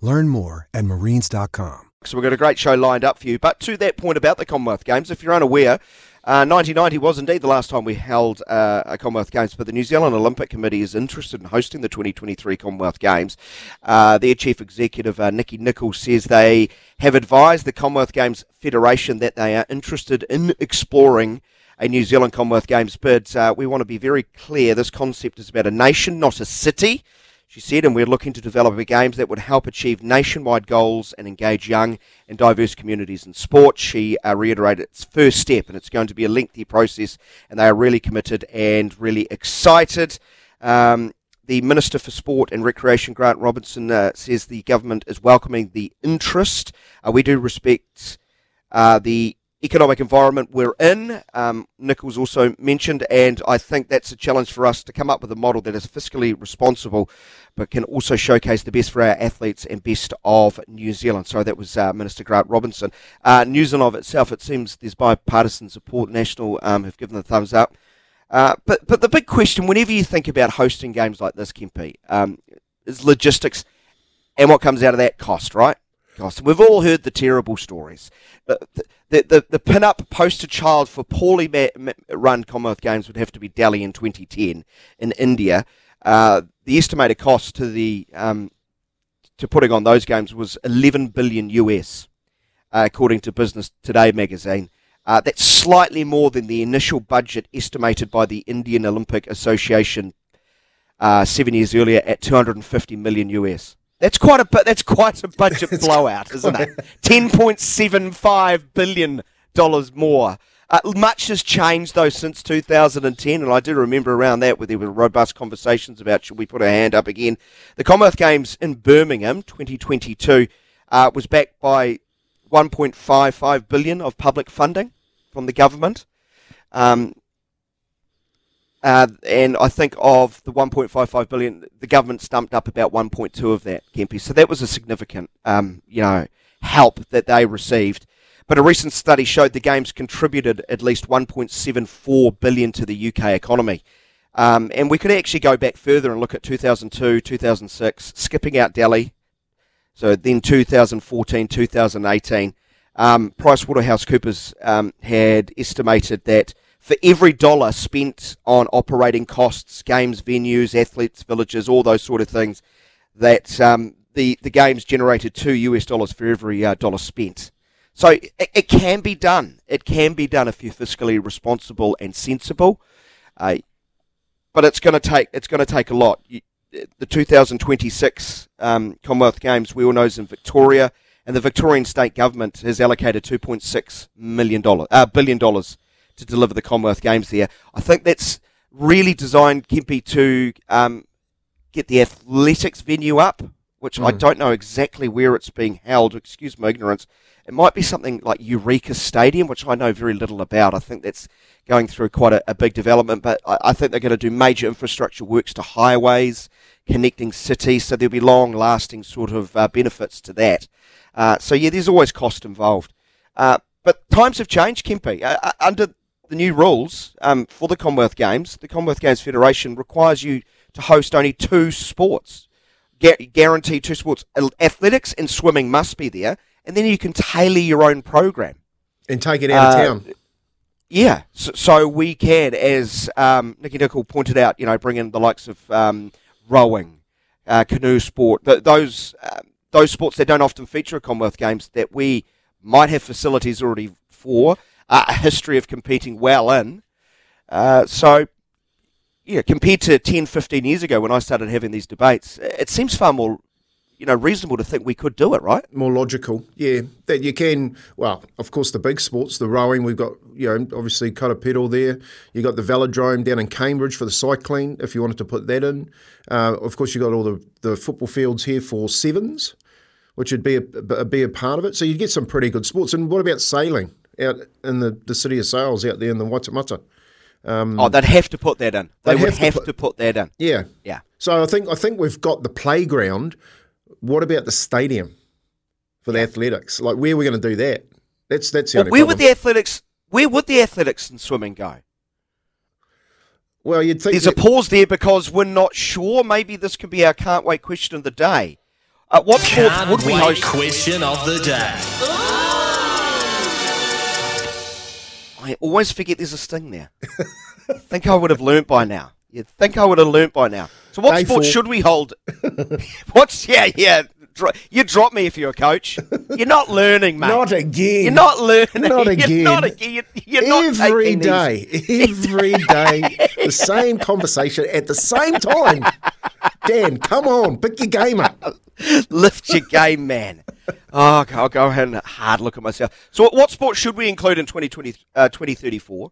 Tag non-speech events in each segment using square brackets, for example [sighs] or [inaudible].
Learn more at marines.com. So we've got a great show lined up for you. But to that point about the Commonwealth Games, if you're unaware, uh, 1990 was indeed the last time we held uh, a Commonwealth Games, but the New Zealand Olympic Committee is interested in hosting the 2023 Commonwealth Games. Uh, their chief executive, uh, Nikki Nichols, says they have advised the Commonwealth Games Federation that they are interested in exploring a New Zealand Commonwealth Games bid. Uh, we want to be very clear this concept is about a nation, not a city. She said, and we're looking to develop games that would help achieve nationwide goals and engage young and diverse communities in sport. She uh, reiterated its first step, and it's going to be a lengthy process, and they are really committed and really excited. Um, the Minister for Sport and Recreation, Grant Robertson, uh, says the government is welcoming the interest. Uh, we do respect uh, the economic environment we're in. Um, Nichols also mentioned, and I think that's a challenge for us to come up with a model that is fiscally responsible, but can also showcase the best for our athletes and best of New Zealand. So that was uh, Minister Grant Robertson. Uh, New Zealand of itself, it seems there's bipartisan support. National um, have given the thumbs up. Uh, but but the big question, whenever you think about hosting games like this, Kempe, um, is logistics, and what comes out of that cost, right? Cost. We've all heard the terrible stories. The, the, the, the pin-up poster child for poorly ma- run Commonwealth Games would have to be Delhi in 2010 in India. Uh, the estimated cost to the um, to putting on those games was 11 billion US, uh, according to Business Today magazine. Uh, that's slightly more than the initial budget estimated by the Indian Olympic Association uh, seven years earlier at 250 million US. That's quite a that's quite a [laughs] budget blowout, isn't it? Ten point seven five billion dollars more. Uh, much has changed though since 2010, and I do remember around that where there were robust conversations about should we put our hand up again. The Commonwealth Games in Birmingham 2022 uh, was backed by 1.55 billion of public funding from the government. Um, uh, and I think of the 1.55 billion, the government stumped up about 1.2 of that, Kempe. So that was a significant, um, you know, help that they received. But a recent study showed the games contributed at least 1.74 billion to the UK economy. Um, and we could actually go back further and look at 2002, 2006, skipping out Delhi. So then 2014, 2018. Um, PricewaterhouseCoopers um, had estimated that for every dollar spent on operating costs, games, venues, athletes, villages, all those sort of things, that um, the the games generated two US dollars for every uh, dollar spent. So it, it, can be done. It can be done if you're fiscally responsible and sensible. Uh, but it's going to take it's going to take a lot. You, the 2026 um, Commonwealth Games, we all know, is in Victoria, and the Victorian state government has allocated 2.6 million dollar uh, billion dollars to deliver the Commonwealth Games there. I think that's really designed, Kempe, to um, get the athletics venue up, which mm. I don't know exactly where it's being held. Excuse my ignorance. It might be something like Eureka Stadium, which I know very little about. I think that's going through quite a, a big development, but I, I, think they're going to do major infrastructure works to highways, connecting cities, so there'll be long lasting sort of uh, benefits to that. Uh, so, yeah, there's always cost involved. Uh, but times have changed, Kempe. Uh, uh, under the new rules um, for the Commonwealth Games, the Commonwealth Games Federation requires you to host only two sports. Gu- guaranteed two sports. Athletics and swimming must be there, and then you can tailor your own program and take it out uh, of town. Yeah, so, so, we can, as um, Nikki Nicol pointed out, you know, bring in the likes of um, rowing, uh, canoe sport, th- those uh, those sports that don't often feature at Commonwealth Games that we might have facilities already before, uh, a history of competing well in. Uh, so, yeah, compared to 10, 15 years ago when I started having these debates, it seems far more you know, reasonable to think we could do it, right? More logical, yeah. That you can. Well, of course, the big sports, the rowing. We've got, you know, obviously Karapiro there. You got the velodrome down in Cambridge for the cycling. If you wanted to put that in, uh, of course, you got all the the football fields here for sevens, which would be a, be a part of it. So you'd get some pretty good sports. And what about sailing out in the, the city of Sails out there in the Waitemata? Um, oh, they'd have to put that in. They would have, have to, put, to, put, that in. Yeah, yeah. So I think I think we've got the playground what about the stadium for the athletics? Like, where are we going to do that? That's that's the well, where would the athletics? Where would the athletics and swimming go? Well, you'd think there's a pause there because we're not sure. Maybe this could be our can't wait question of the day. Uh, what sports would we host? Question of the day. I always forget there's a sting there. I think I would have learnt by now. You'd think I would have learnt by now. So what Day sport four. should we hold? [laughs] What's yeah yeah? You drop me if you're a coach. You're not learning, mate. Not again. You're not learning. Not again. You're not again. You're not every day. Every [laughs] day. The same conversation at the same time. Dan, come on, pick your game up. Lift your game, man. Oh, I'll go ahead and hard look at myself. So, what sports should we include in 2020, uh, 2034?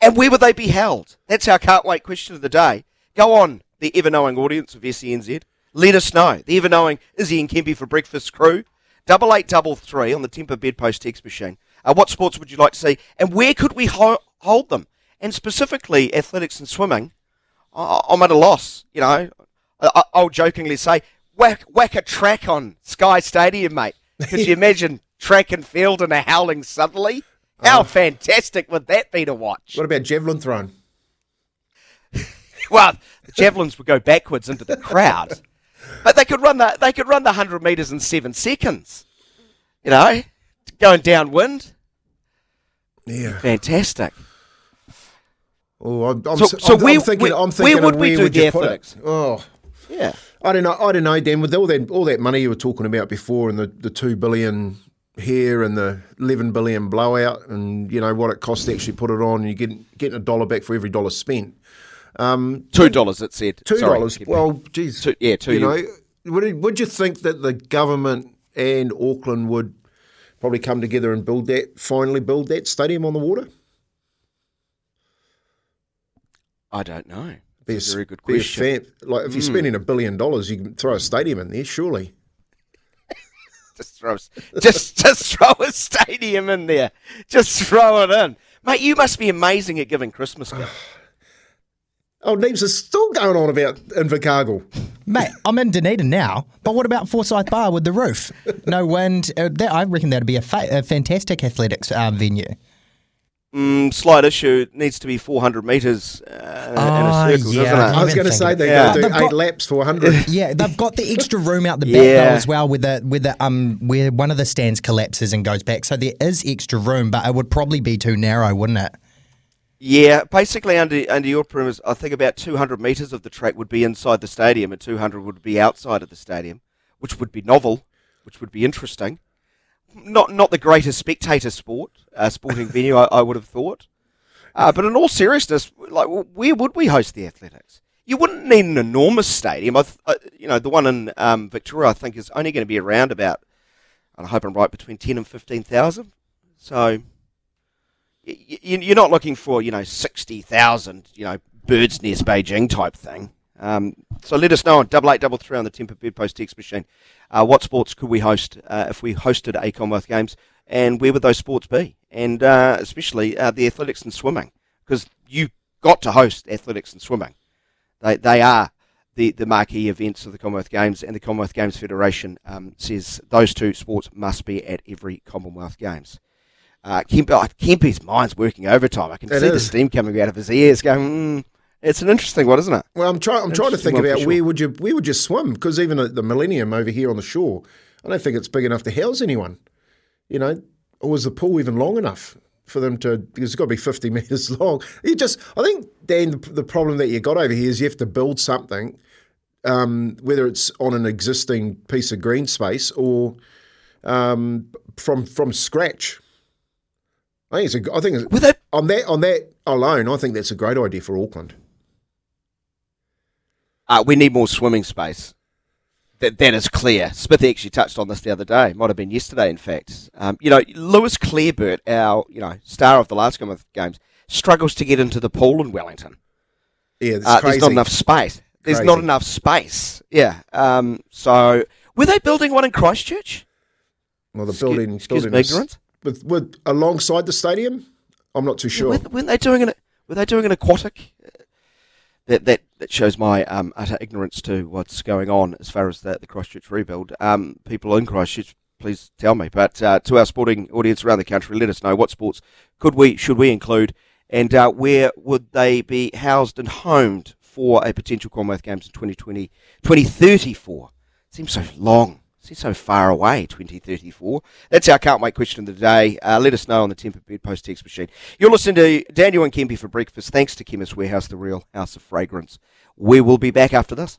And where would they be held? That's our can't wait question of the day. Go on, the ever knowing audience of SENZ. Let us know. The ever knowing Izzy and Kempy for breakfast crew. Double eight double three on the Temper Bedpost text machine. Uh, what sports would you like to see? And where could we ho- hold them? And specifically athletics and swimming. I'm at a loss. You know, I- will jokingly say, whack, whack a track on Sky Stadium, mate. Could you [laughs] imagine track and field and a howling southerly? How oh. fantastic would that be to watch? What about javelin throwing? [laughs] well, the javelins would go backwards into the crowd, [laughs] but they could run the they could run the hundred meters in seven seconds. You know, going downwind. Yeah, fantastic. Oh, I'm, I'm, so, so I'm, I'm thinking. I'm thinking where would we do the athletics? Oh, yeah. I don't know. I don't know, Dan. With all that all that money you were talking about before, and the, the two billion here and the 11 billion blowout and you know what it costs to actually put it on and you get getting a dollar back for every dollar spent. Um, two dollars it said. Two dollars well geez. Two, yeah two. You know would, would you think that the government and Auckland would probably come together and build that finally build that stadium on the water? I don't know That's a, a very good question fan, like if you're mm. spending a billion dollars you can throw a stadium in there surely [laughs] just throw, just just throw a stadium in there. Just throw it in, mate. You must be amazing at giving Christmas gifts. [sighs] Oh, Neeps is still going on about Invercargill. Mate, I'm in Dunedin now, but what about Forsyth Barr with the roof? No wind. Uh, that, I reckon that'd be a, fa- a fantastic athletics um, venue. Mm, slight issue it needs to be 400 metres uh, oh, in a ah, circle, yeah. doesn't it? I was going to say they yeah. do eight got, laps for 100. [laughs] Yeah, they've got the extra room out the back yeah. though as well, with the with the um where one of the stands collapses and goes back. So there is extra room, but it would probably be too narrow, wouldn't it? Yeah, basically under under your premise, I think about 200 metres of the track would be inside the stadium, and 200 would be outside of the stadium, which would be novel, which would be interesting not not the greatest spectator sport, uh, sporting [laughs] venue, I, I, would have thought. Uh, but in all seriousness, like where would we host the athletics? You wouldn't need an enormous stadium. I, uh, you know, the one in um, Victoria, I think, is only going to be around about. I hope I'm right, between ten and fifteen thousand. So you're not looking for you know sixty thousand, you know, bird's nest Beijing type thing. Um, so let us know on double eight double three on the Temper Bedpost text machine. Uh, what sports could we host uh, if we hosted a Commonwealth Games, and where would those sports be? And uh, especially uh, the athletics and swimming, because you got to host athletics and swimming. They they are the, the marquee events of the Commonwealth Games, and the Commonwealth Games Federation um, says those two sports must be at every Commonwealth Games. Uh, Kemp, oh, Kempy's mind's working overtime. I can it see is. the steam coming out of his ears, going. Mm, it's an interesting one, isn't it? Well, I'm trying. I'm trying to think about sure. where would you where would you swim? Because even at the Millennium over here on the shore, I don't think it's big enough to house anyone. You know, or was the pool even long enough for them to? Because it's got to be 50 [laughs] meters long. You just, I think, Dan, the, the problem that you got over here is you have to build something, um, whether it's on an existing piece of green space or um, from from scratch. I think it's a. I think it's, With it, on that on that alone, I think that's a great idea for Auckland. Uh, we need more swimming space. That that is clear. Smithy actually touched on this the other day. Might have been yesterday, in fact. Um, you know, Lewis Clareburt, our you know star of the last Commonwealth Games, struggles to get into the pool in Wellington. Yeah, it's Uh, crazy. there's not enough space. There's not enough space. Yeah. Um, so were they building one in Christchurch? Well, the building, excuse building is- ignorance. with with alongside the stadium. I'm not too sure. Were, weren't they doing an Were they doing an aquatic? That that that shows my um, utter ignorance to what's going on as far as the, the Christchurch rebuild. Um, people in Christchurch, please tell me. But uh, to our sporting audience around the country, let us know what sports could we should we include, and uh, where would they be housed and homed for a potential Commonwealth Games in 2020, 2034? Seems so long. Seems so far away, 2034. That's our can't wait question of the day. Uh, let us know on the Temper Bed Post text machine. You're listening to Daniel and Kempi for breakfast. Thanks to Chemist Warehouse, the real house of fragrance. We will be back after this.